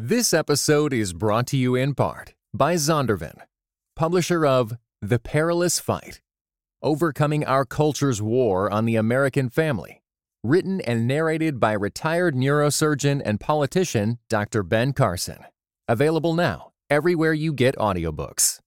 This episode is brought to you in part by Zondervan, publisher of The Perilous Fight Overcoming Our Culture's War on the American Family, written and narrated by retired neurosurgeon and politician Dr. Ben Carson. Available now everywhere you get audiobooks.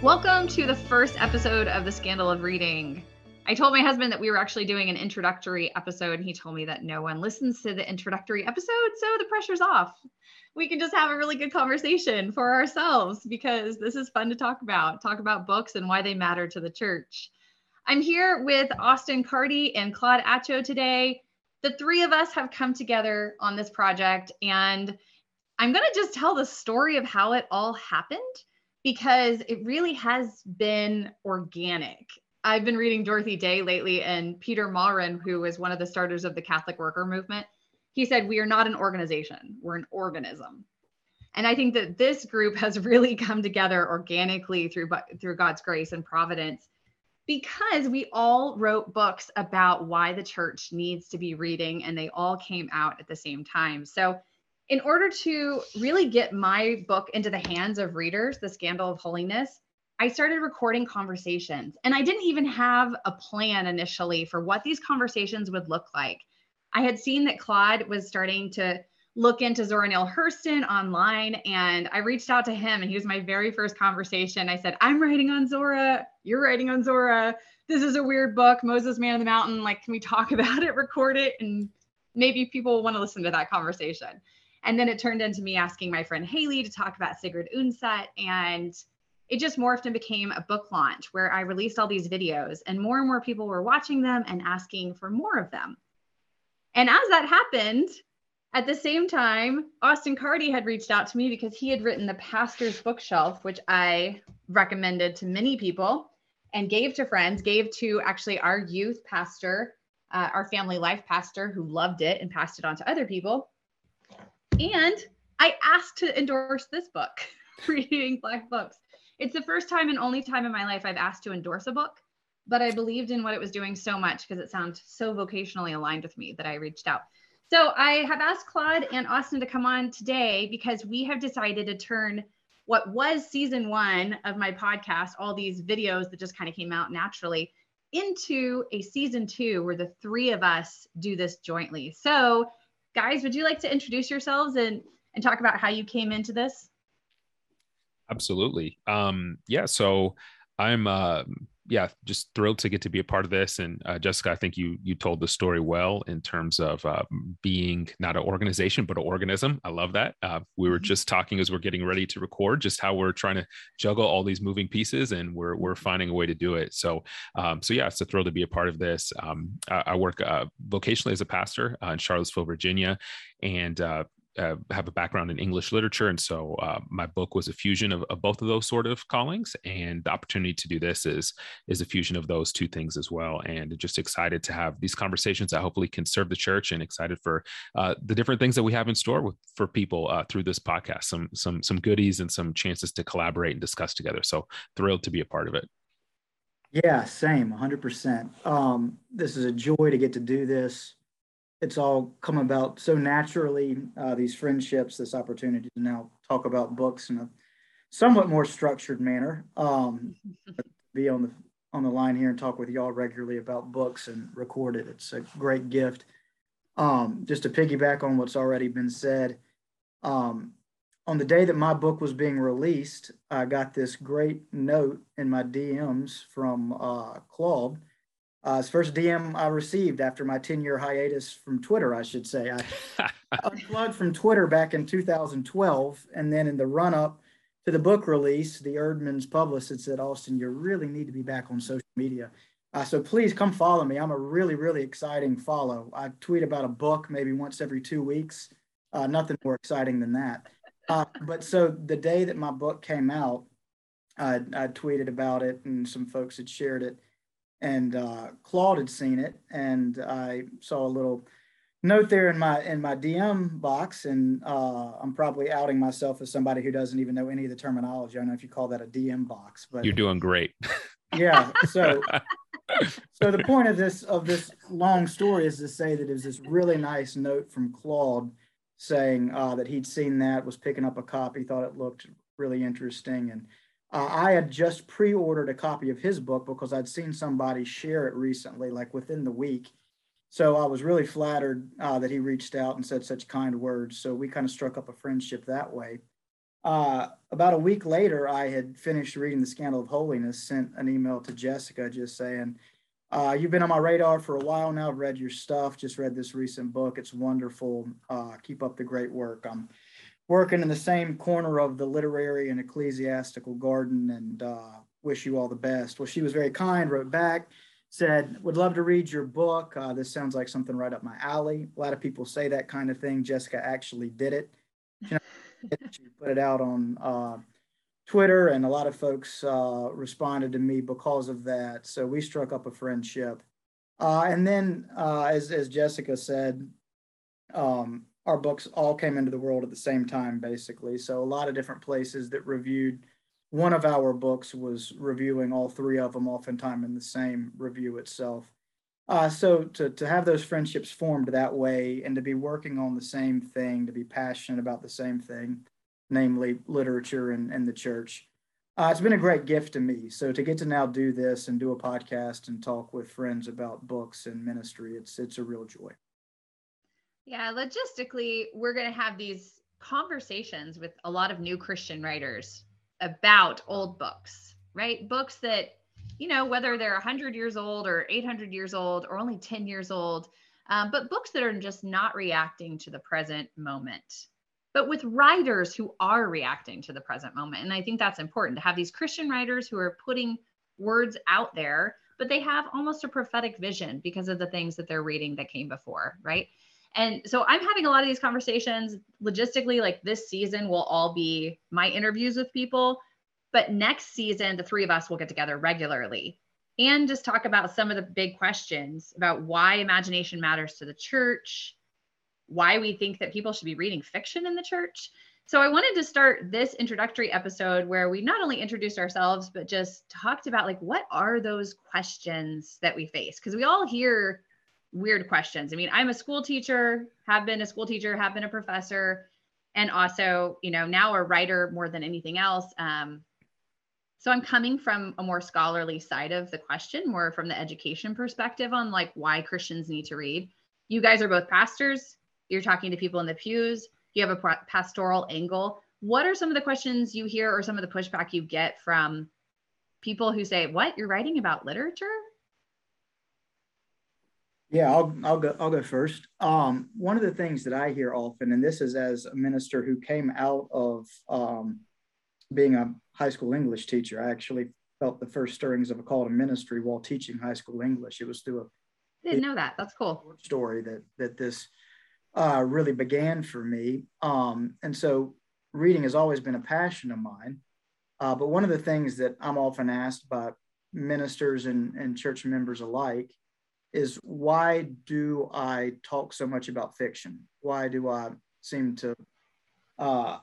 Welcome to the first episode of The Scandal of Reading. I told my husband that we were actually doing an introductory episode, and he told me that no one listens to the introductory episode, so the pressure's off. We can just have a really good conversation for ourselves because this is fun to talk about, talk about books and why they matter to the church. I'm here with Austin Carty and Claude Atcho today. The three of us have come together on this project, and I'm going to just tell the story of how it all happened because it really has been organic. I've been reading Dorothy Day lately, and Peter Maurin, who was one of the starters of the Catholic worker movement, he said, We are not an organization, we're an organism. And I think that this group has really come together organically through, through God's grace and providence because we all wrote books about why the church needs to be reading, and they all came out at the same time. So, in order to really get my book into the hands of readers, The Scandal of Holiness, I started recording conversations and I didn't even have a plan initially for what these conversations would look like. I had seen that Claude was starting to look into Zora Neale Hurston online and I reached out to him and he was my very first conversation. I said, I'm writing on Zora. You're writing on Zora. This is a weird book, Moses Man of the Mountain. Like, can we talk about it, record it? And maybe people want to listen to that conversation. And then it turned into me asking my friend Haley to talk about Sigrid Undset and it just morphed and became a book launch where I released all these videos and more and more people were watching them and asking for more of them. And as that happened, at the same time, Austin Carty had reached out to me because he had written The Pastor's Bookshelf, which I recommended to many people and gave to friends, gave to actually our youth pastor, uh, our family life pastor who loved it and passed it on to other people. And I asked to endorse this book, Reading Black Books. It's the first time and only time in my life I've asked to endorse a book, but I believed in what it was doing so much because it sounded so vocationally aligned with me that I reached out. So I have asked Claude and Austin to come on today because we have decided to turn what was season one of my podcast, all these videos that just kind of came out naturally, into a season two where the three of us do this jointly. So, guys, would you like to introduce yourselves and and talk about how you came into this? Absolutely. Um, yeah. So I'm, uh, yeah, just thrilled to get to be a part of this. And uh, Jessica, I think you you told the story well in terms of uh, being not an organization but an organism. I love that. Uh, we were mm-hmm. just talking as we're getting ready to record, just how we're trying to juggle all these moving pieces, and we're we're finding a way to do it. So, um, so yeah, it's a thrill to be a part of this. Um, I, I, work uh, vocationally as a pastor uh, in Charlottesville, Virginia, and uh, have a background in English literature, and so uh, my book was a fusion of, of, both of those sort of callings. And the opportunity to do this is is a fusion of those two things as well. And just excited to have these conversations that hopefully can serve the church, and excited for uh, the different things that we have in store with, for people uh, through this podcast. Some some some goodies and some chances to collaborate and discuss together. So thrilled to be a part of it. Yeah, same, 100%. Um, this is a joy to get to do this it's all come about so naturally. Uh, these friendships, this opportunity to now talk about books in a somewhat more structured manner. Um, be on the on the line here and talk with y'all regularly about books and record it. It's a great gift. Um, just to piggyback on what's already been said, um, on the day that my book was being released, I got this great note in my DMs from uh, Claude uh, it's first DM I received after my 10 year hiatus from Twitter, I should say. I unplugged from Twitter back in 2012. And then in the run up to the book release, the Eerdmans publicist said, Austin, you really need to be back on social media. Uh, so please come follow me. I'm a really, really exciting follow. I tweet about a book maybe once every two weeks. Uh, nothing more exciting than that. Uh, but so the day that my book came out, I, I tweeted about it and some folks had shared it and uh, Claude had seen it, and I saw a little note there in my in my DM box, and uh, I'm probably outing myself as somebody who doesn't even know any of the terminology. I don't know if you call that a DM box, but you're doing great. yeah. So so the point of this of this long story is to say that it was this really nice note from Claude saying uh, that he'd seen that, was picking up a copy, thought it looked really interesting, and uh, I had just pre-ordered a copy of his book because I'd seen somebody share it recently, like within the week. So I was really flattered uh, that he reached out and said such kind words. So we kind of struck up a friendship that way. Uh, about a week later, I had finished reading The Scandal of Holiness, sent an email to Jessica just saying, uh, You've been on my radar for a while now. I've read your stuff, just read this recent book. It's wonderful. Uh, keep up the great work. I'm working in the same corner of the literary and ecclesiastical garden and uh, wish you all the best. Well, she was very kind, wrote back, said, Would love to read your book. Uh, this sounds like something right up my alley. A lot of people say that kind of thing. Jessica actually did it. She put it out on uh, Twitter, and a lot of folks uh, responded to me because of that. So we struck up a friendship. Uh, and then, uh, as, as Jessica said, um, our books all came into the world at the same time, basically. So a lot of different places that reviewed one of our books was reviewing all three of them, oftentimes in the same review itself. Uh, so to, to have those friendships formed that way and to be working on the same thing, to be passionate about the same thing, namely literature and, and the church, uh, it's been a great gift to me. So to get to now do this and do a podcast and talk with friends about books and ministry, it's it's a real joy. Yeah, logistically, we're going to have these conversations with a lot of new Christian writers about old books, right? Books that, you know, whether they're 100 years old or 800 years old or only 10 years old, um, but books that are just not reacting to the present moment, but with writers who are reacting to the present moment. And I think that's important to have these Christian writers who are putting words out there, but they have almost a prophetic vision because of the things that they're reading that came before, right? And so I'm having a lot of these conversations logistically, like this season will all be my interviews with people. But next season, the three of us will get together regularly and just talk about some of the big questions about why imagination matters to the church, why we think that people should be reading fiction in the church. So I wanted to start this introductory episode where we not only introduced ourselves, but just talked about like what are those questions that we face? Because we all hear weird questions. I mean, I'm a school teacher, have been a school teacher, have been a professor, and also, you know, now a writer more than anything else. Um, so I'm coming from a more scholarly side of the question, more from the education perspective on like why Christians need to read. You guys are both pastors. You're talking to people in the pews. You have a pastoral angle. What are some of the questions you hear or some of the pushback you get from people who say, "What you're writing about literature? Yeah, I'll I'll go I'll go first. Um, one of the things that I hear often, and this is as a minister who came out of um, being a high school English teacher, I actually felt the first stirrings of a call to ministry while teaching high school English. It was through a didn't know that. That's cool story that that this uh, really began for me. Um, and so reading has always been a passion of mine. Uh, but one of the things that I'm often asked by ministers and, and church members alike is why do I talk so much about fiction? Why do I seem to uh,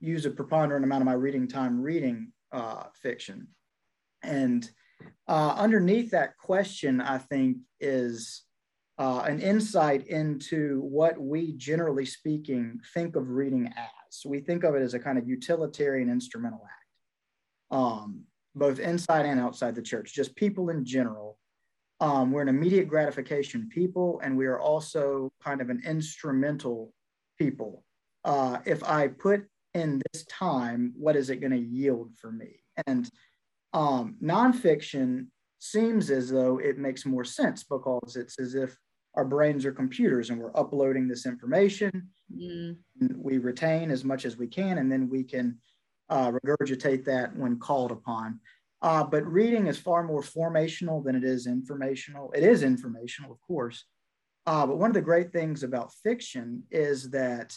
use a preponderant amount of my reading time reading uh, fiction? And uh, underneath that question, I think, is uh, an insight into what we, generally speaking, think of reading as. We think of it as a kind of utilitarian instrumental act, um, both inside and outside the church, just people in general um, we're an immediate gratification people, and we are also kind of an instrumental people. Uh, if I put in this time, what is it going to yield for me? And um, nonfiction seems as though it makes more sense because it's as if our brains are computers and we're uploading this information. Mm. We retain as much as we can, and then we can uh, regurgitate that when called upon. Uh, but reading is far more formational than it is informational. It is informational, of course. Uh, but one of the great things about fiction is that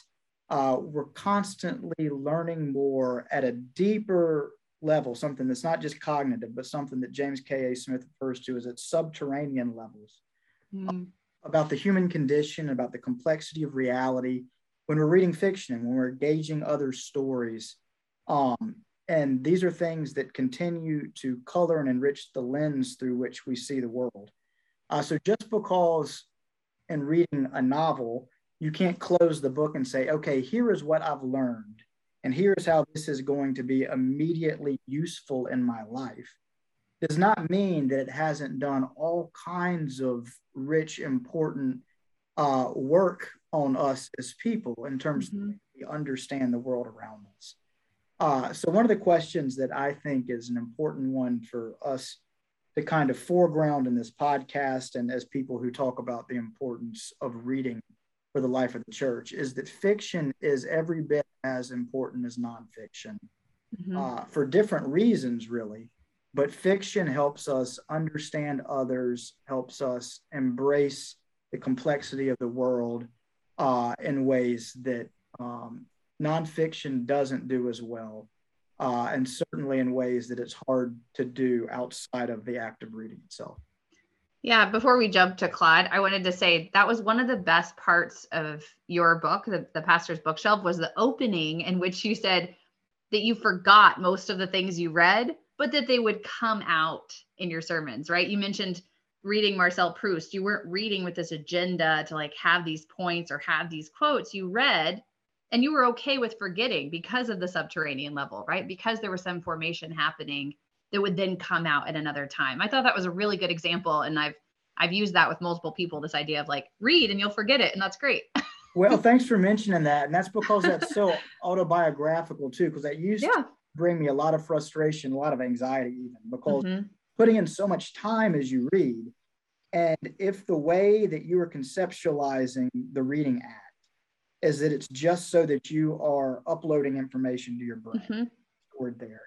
uh, we're constantly learning more at a deeper level, something that's not just cognitive, but something that James K.A. Smith refers to as at subterranean levels mm. about the human condition, about the complexity of reality. When we're reading fiction and when we're gauging other stories, um, and these are things that continue to color and enrich the lens through which we see the world. Uh, so just because in reading a novel, you can't close the book and say, okay, here is what I've learned, and here's how this is going to be immediately useful in my life, does not mean that it hasn't done all kinds of rich, important uh, work on us as people in terms mm-hmm. of we understand the world around us. Uh, so one of the questions that I think is an important one for us to kind of foreground in this podcast and as people who talk about the importance of reading for the life of the church is that fiction is every bit as important as nonfiction mm-hmm. uh, for different reasons, really. But fiction helps us understand others, helps us embrace the complexity of the world uh, in ways that um, nonfiction doesn't do as well, uh, and certainly in ways that it's hard to do outside of the act of reading itself. Yeah, before we jump to Claude, I wanted to say that was one of the best parts of your book, the, the Pastor's Bookshelf, was the opening in which you said that you forgot most of the things you read, but that they would come out in your sermons, right? You mentioned reading Marcel Proust. You weren't reading with this agenda to like have these points or have these quotes. You read and you were okay with forgetting because of the subterranean level, right? Because there was some formation happening that would then come out at another time. I thought that was a really good example and I've I've used that with multiple people this idea of like read and you'll forget it and that's great. well, thanks for mentioning that and that's because that's so autobiographical too because that used yeah. to bring me a lot of frustration, a lot of anxiety even because mm-hmm. putting in so much time as you read and if the way that you are conceptualizing the reading act is that it's just so that you are uploading information to your brain mm-hmm. stored there,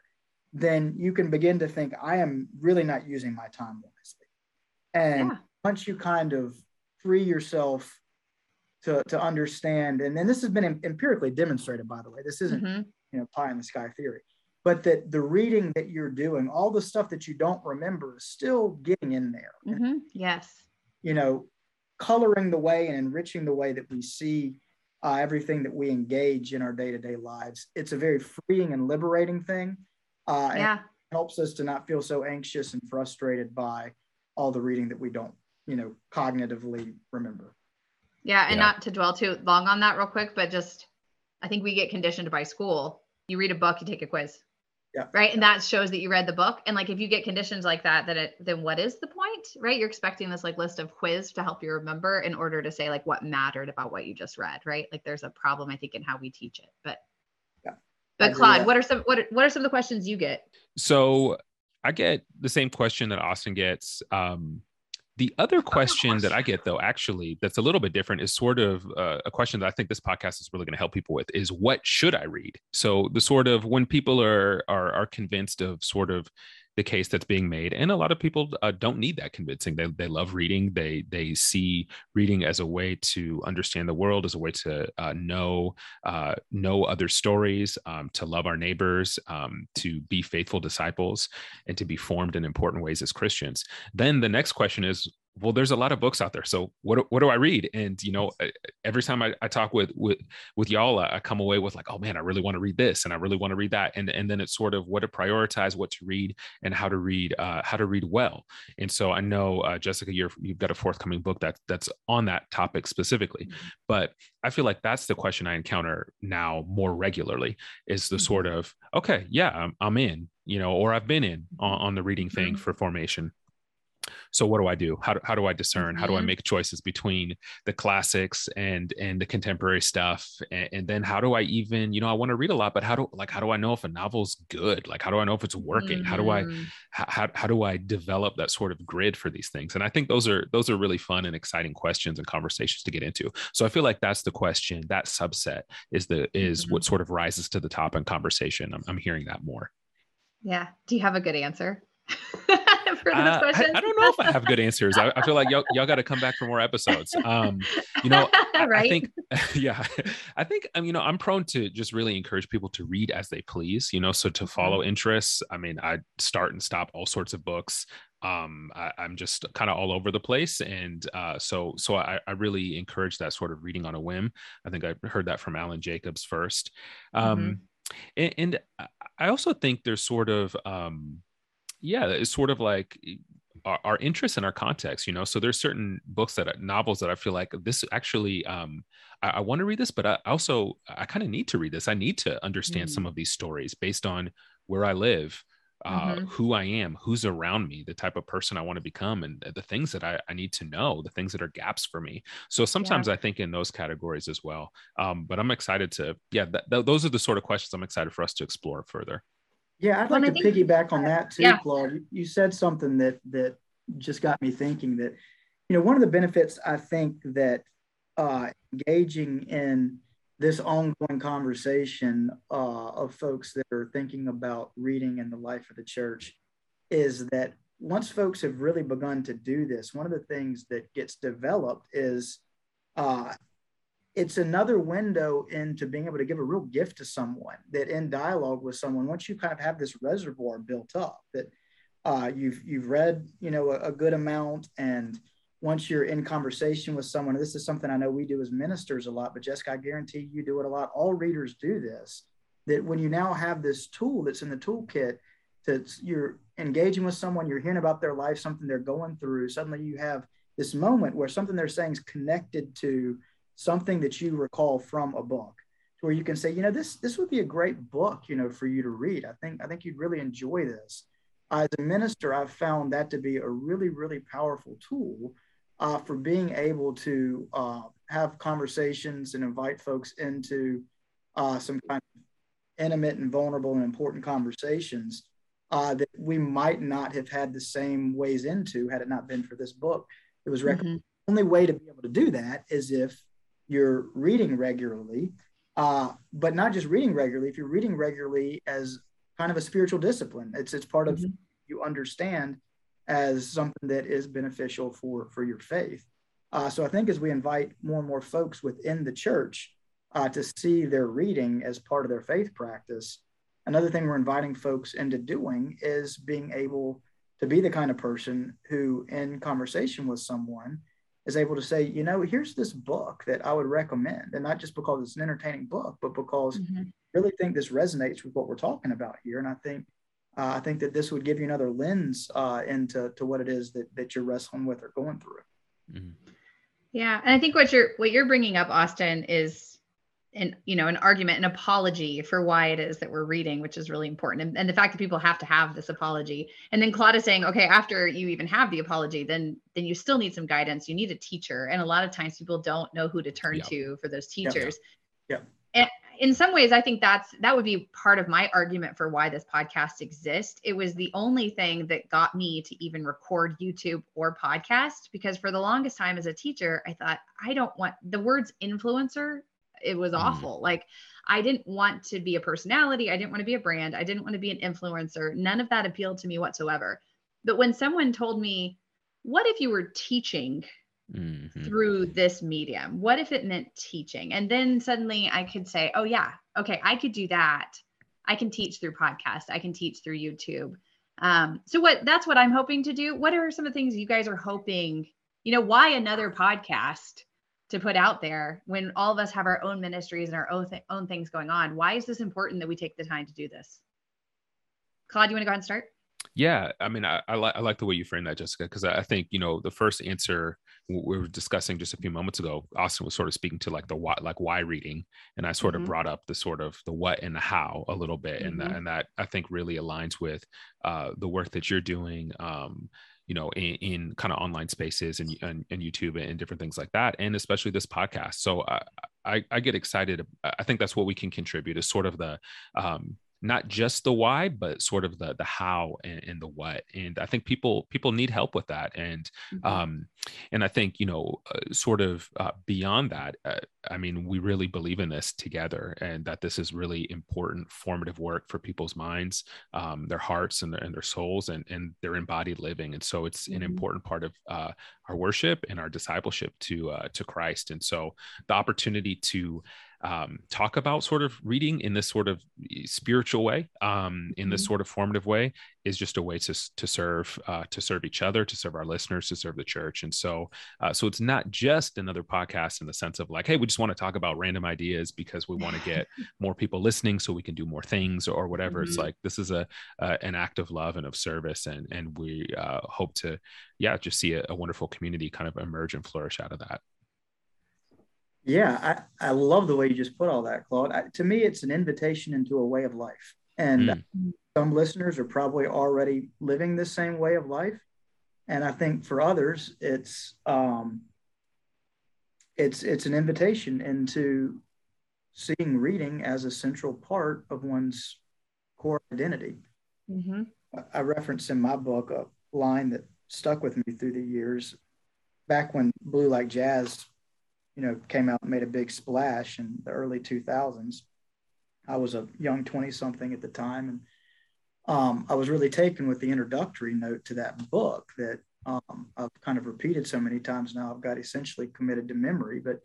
then you can begin to think, I am really not using my time wisely. And yeah. once you kind of free yourself to, to understand, and then this has been empirically demonstrated, by the way, this isn't, mm-hmm. you know, pie in the sky theory, but that the reading that you're doing, all the stuff that you don't remember is still getting in there. Mm-hmm. Yes. You know, coloring the way and enriching the way that we see uh, everything that we engage in our day-to-day lives it's a very freeing and liberating thing uh, yeah. helps us to not feel so anxious and frustrated by all the reading that we don't you know cognitively remember yeah and yeah. not to dwell too long on that real quick but just i think we get conditioned by school you read a book you take a quiz yeah. Right. And that shows that you read the book. And like if you get conditions like that, then it then what is the point? Right. You're expecting this like list of quiz to help you remember in order to say like what mattered about what you just read. Right. Like there's a problem, I think, in how we teach it. But yeah. But Claude, what are some what are, what are some of the questions you get? So I get the same question that Austin gets. Um, the other question that I get, though, actually, that's a little bit different is sort of uh, a question that I think this podcast is really going to help people with is what should I read? So the sort of when people are are, are convinced of sort of the case that's being made and a lot of people uh, don't need that convincing. They, they love reading. They they see reading as a way to understand the world as a way to uh, know uh, know other stories um, to love our neighbors um, to be faithful disciples and to be formed in important ways as christians. Then the next question is well there's a lot of books out there so what, what do i read and you know every time i, I talk with with with y'all i come away with like oh man i really want to read this and i really want to read that and and then it's sort of what to prioritize what to read and how to read uh, how to read well and so i know uh, jessica you're you've got a forthcoming book that that's on that topic specifically mm-hmm. but i feel like that's the question i encounter now more regularly is the mm-hmm. sort of okay yeah i'm, I'm in you know or i've been in on, on the reading thing mm-hmm. for formation so what do i do how do, how do i discern how do i mm-hmm. make choices between the classics and and the contemporary stuff and, and then how do i even you know i want to read a lot but how do like how do i know if a novel's good like how do i know if it's working mm-hmm. how do i mm-hmm. how, how do i develop that sort of grid for these things and i think those are those are really fun and exciting questions and conversations to get into so i feel like that's the question that subset is the is mm-hmm. what sort of rises to the top in conversation i'm, I'm hearing that more yeah do you have a good answer for those uh, questions? I, I, don't know if I have good answers. I, I feel like y'all, y'all got to come back for more episodes. Um, you know, right? I think, yeah, I think, um, you know, I'm prone to just really encourage people to read as they please, you know, so to follow mm-hmm. interests. I mean, I start and stop all sorts of books um I, am just kind of all over the place and uh so so I, I really encourage that sort of reading on a whim i think i heard that from alan jacobs first um mm-hmm and, and I also think there's sort of um, yeah, it's sort of like our, our interests and our context you know so there's certain books that are, novels that i feel like this actually um i, I want to read this but i also i kind of need to read this i need to understand mm. some of these stories based on where i live uh, mm-hmm. who I am, who's around me, the type of person I want to become, and the things that I, I need to know, the things that are gaps for me. So sometimes yeah. I think in those categories as well. Um, but I'm excited to, yeah, th- th- those are the sort of questions I'm excited for us to explore further. Yeah, I'd like to piggyback on that too, yeah. Claude. You, you said something that that just got me thinking that, you know, one of the benefits I think that uh, engaging in this ongoing conversation uh, of folks that are thinking about reading in the life of the church is that once folks have really begun to do this, one of the things that gets developed is uh, it's another window into being able to give a real gift to someone that in dialogue with someone once you kind of have this reservoir built up that uh, you've you've read you know a, a, good amount and once you're in conversation with someone this is something i know we do as ministers a lot but jessica i guarantee you do it a lot. All readers do this that when you now have this tool that's in the toolkit that you're engaging with someone you're hearing about their life something they're going through suddenly you have this moment where something they're saying is connected to something that you recall from a book to where you can say, you know, this this would be a great book, you know, for you to read. I think I think you'd really enjoy this. As a minister, I've found that to be a really really powerful tool uh, for being able to uh, have conversations and invite folks into uh, some kind of intimate and vulnerable and important conversations uh, that we might not have had the same ways into had it not been for this book. It was recommended. Mm-hmm. The only way to be able to do that is if you're reading regularly, uh, but not just reading regularly. If you're reading regularly as kind of a spiritual discipline, it's it's part mm-hmm. of you understand as something that is beneficial for for your faith. Uh, so I think as we invite more and more folks within the church uh, to see their reading as part of their faith practice, another thing we're inviting folks into doing is being able to be the kind of person who, in conversation with someone, is able to say, you know, here's this book that I would recommend, and not just because it's an entertaining book, but because mm-hmm. I really think this resonates with what we're talking about here. And I think uh, I think that this would give you another lens uh, into to what it is that that you're wrestling with or going through. Mm-hmm. Yeah, and I think what you're what you're bringing up, Austin, is an you know an argument an apology for why it is that we're reading which is really important. And, and the fact that people have to have this apology. And then claude is saying okay after you even have the apology then then you still need some guidance. You need a teacher. And a lot of times people don't know who to turn yeah. to for those teachers. Yeah, yeah. and in some ways i think that's that would be part of my argument for why this podcast exists. It was the only thing that got me to even record youtube or podcast because for the longest time as a teacher i thought i don't want the words influencer it was mm. awful. Like I didn't want to be a personality. I didn't want to be a brand. I didn't want to be an influencer. None of that appealed to me whatsoever. But when someone told me, what if you were teaching mm-hmm. through this medium? What if it meant teaching? And then suddenly I could say, oh, yeah, okay, I could do that. I can teach through podcast. I can teach through YouTube. Um, so what that's what I'm hoping to do. What are some of the things you guys are hoping? You know, why another podcast? To put out there when all of us have our own ministries and our own, th- own things going on. Why is this important that we take the time to do this? Claude, you want to go ahead and start? Yeah, I mean, I, I, like I like the way you frame that, Jessica, because I think you know the first answer we were discussing just a few moments ago. Austin was sort of speaking to like the why, like why reading, and I sort mm-hmm. of brought up the sort of the what and the how a little bit, mm-hmm. and that, and that I think really aligns with uh, the work that you're doing. Um, you know in, in kind of online spaces and, and, and youtube and different things like that and especially this podcast. So I, I, I get excited i think that's what we can contribute is sort of the um, not just the why but sort of the the how and, and, the what and i think people people need help with that and mm-hmm. um and i think you know uh, sort of uh, beyond that uh, i mean we really believe in this together and that this is really important formative work for people's minds um, their hearts and their, and their souls and and their embodied living and so it's mm-hmm. an important part of uh, our worship and our discipleship to uh, to christ and so the opportunity to um, talk about sort of reading in this sort of spiritual way, um, in this mm-hmm. sort of formative way, is just a way to to serve uh, to serve each other, to serve our listeners, to serve the church. And so, uh, so it's not just another podcast in the sense of like, hey, we just want to talk about random ideas because we want to get more people listening, so we can do more things or whatever. Mm-hmm. It's like this is a uh, an act of love and of service, and and we uh, hope to, yeah, just see a, a wonderful community kind of emerge and flourish out of that. Yeah, I, I love the way you just put all that, Claude. I, to me, it's an invitation into a way of life. And mm. some listeners are probably already living the same way of life. And I think for others, it's um, it's it's an invitation into seeing reading as a central part of one's core identity. Mm-hmm. I referenced in my book a line that stuck with me through the years. Back when Blue Like Jazz you know, came out and made a big splash in the early 2000s. I was a young 20 something at the time. And um, I was really taken with the introductory note to that book that um, I've kind of repeated so many times now, I've got essentially committed to memory. But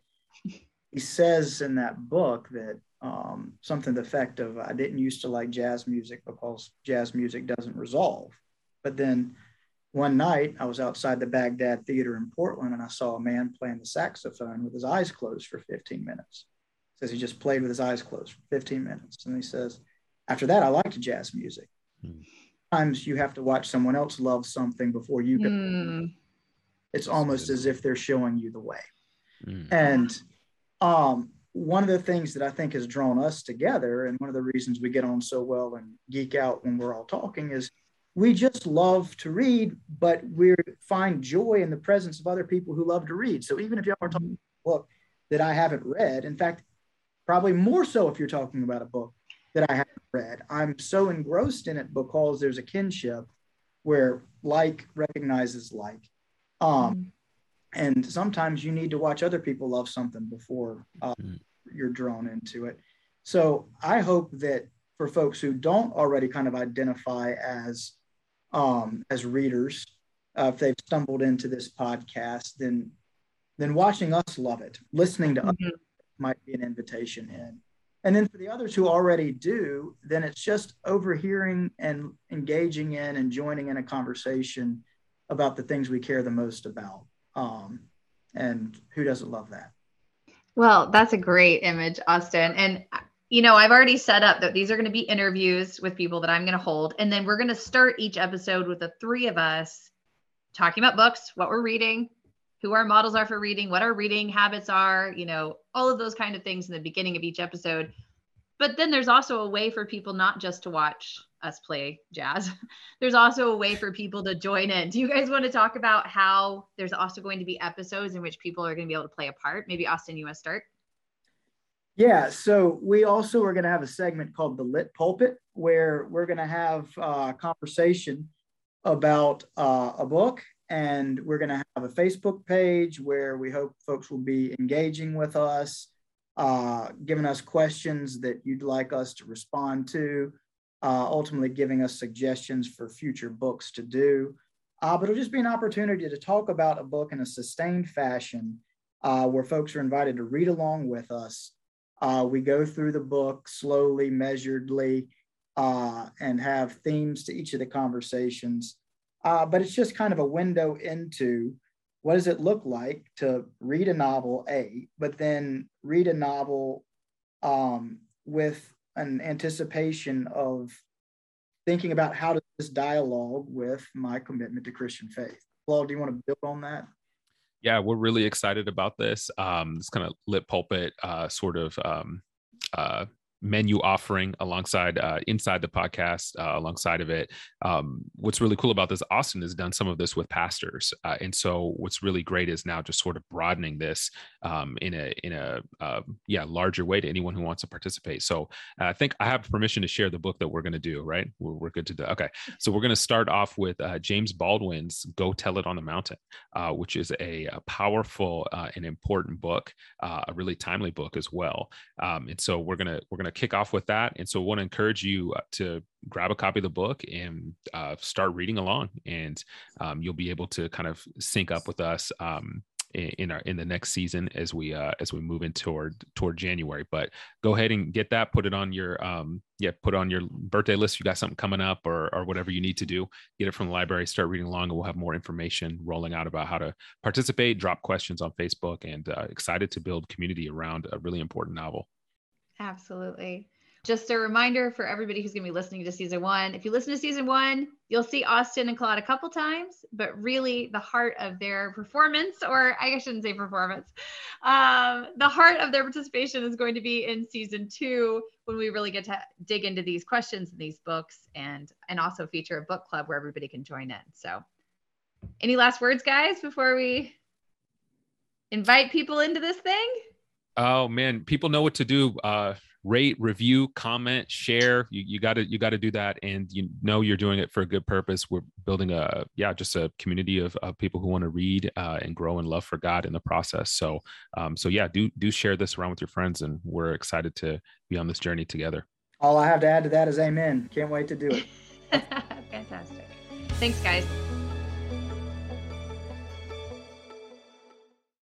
he says in that book that um, something the effect of, I didn't used to like jazz music because jazz music doesn't resolve. But then one night I was outside the Baghdad Theater in Portland and I saw a man playing the saxophone with his eyes closed for 15 minutes. He says he just played with his eyes closed for 15 minutes. And he says, after that, I liked jazz music. Hmm. Sometimes you have to watch someone else love something before you can. Hmm. It's almost as if they're showing you the way. Hmm. And um, one of the things that I think has drawn us together, and one of the reasons we get on so well and geek out when we're all talking, is we just love to read, but we find joy in the presence of other people who love to read. So even if y'all are talking about a book that I haven't read, in fact, probably more so if you're talking about a book that I haven't read, I'm so engrossed in it because there's a kinship where like recognizes like. Um, and sometimes you need to watch other people love something before uh, mm. you're drawn into it. So I hope that for folks who don't already kind of identify as um, as readers, uh, if they've stumbled into this podcast, then then watching us love it, listening to mm-hmm. us might be an invitation in. And then for the others who already do, then it's just overhearing and engaging in and joining in a conversation about the things we care the most about. Um, and who doesn't love that? Well, that's a great image, Austin. And you know, I've already set up that these are going to be interviews with people that I'm going to hold. And then we're going to start each episode with the three of us talking about books, what we're reading, who our models are for reading, what our reading habits are, you know, all of those kind of things in the beginning of each episode. But then there's also a way for people not just to watch us play jazz. There's also a way for people to join in. Do you guys want to talk about how there's also going to be episodes in which people are going to be able to play a part? Maybe Austin, you want to start? Yeah, so we also are going to have a segment called the Lit Pulpit, where we're going to have a conversation about uh, a book, and we're going to have a Facebook page where we hope folks will be engaging with us, uh, giving us questions that you'd like us to respond to, uh, ultimately giving us suggestions for future books to do. Uh, but it'll just be an opportunity to talk about a book in a sustained fashion uh, where folks are invited to read along with us uh, we go through the book slowly, measuredly, uh, and have themes to each of the conversations. Uh, but it's just kind of a window into what does it look like to read a novel, A, but then read a novel um, with an anticipation of thinking about how does this dialogue with my commitment to Christian faith. Paul, do you want to build on that? Yeah, we're really excited about this. Um, this kind of lit pulpit uh, sort of um, uh, menu offering alongside uh, inside the podcast uh, alongside of it. Um, what's really cool about this austin has done some of this with pastors uh, and so what's really great is now just sort of broadening this um, in a in a uh, yeah larger way to anyone who wants to participate. So uh, i think i have permission to share the book that we're going to do right? We're, we're, good to do okay. So we're going to start off with uh, james baldwin's go tell it on the mountain which is a, a powerful and important book a really timely book as well. Um, and so we're gonna we're gonna kick off with that. And so I want to encourage you uh, to grab a copy of the book and uh, start reading along, and um, you'll be able to kind of sync up with us. Um, in our in the next season as we uh, as we move in toward toward January. But go ahead and get that, put it on your um, yeah, put on your birthday list. You got something coming up or or whatever you need to do, get it from the library, start reading along, and we'll have more information rolling out about how to participate, drop questions on Facebook, and uh, excited to build community around a really important novel. Absolutely. Just a reminder for everybody who's going to be listening to season one. If you listen to season one, you'll see Austin and Claude a couple times, but really the heart of their performance, or I shouldn't say performance, um, the heart of their participation is going to be in season two when we really get to dig into these questions and these books and and also feature a book club where everybody can join in. So any last words, guys, before we invite people into this thing? Oh man, people know what to do. Uh, rate, review, comment, share. You got to you got to do that, and you know you're doing it for a good purpose. We're building a yeah, just a community of, of people who want to read uh, and grow in love for God in the process. So um, so yeah, do do share this around with your friends, and we're excited to be on this journey together. All I have to add to that is amen. Can't wait to do it. Fantastic. Thanks, guys.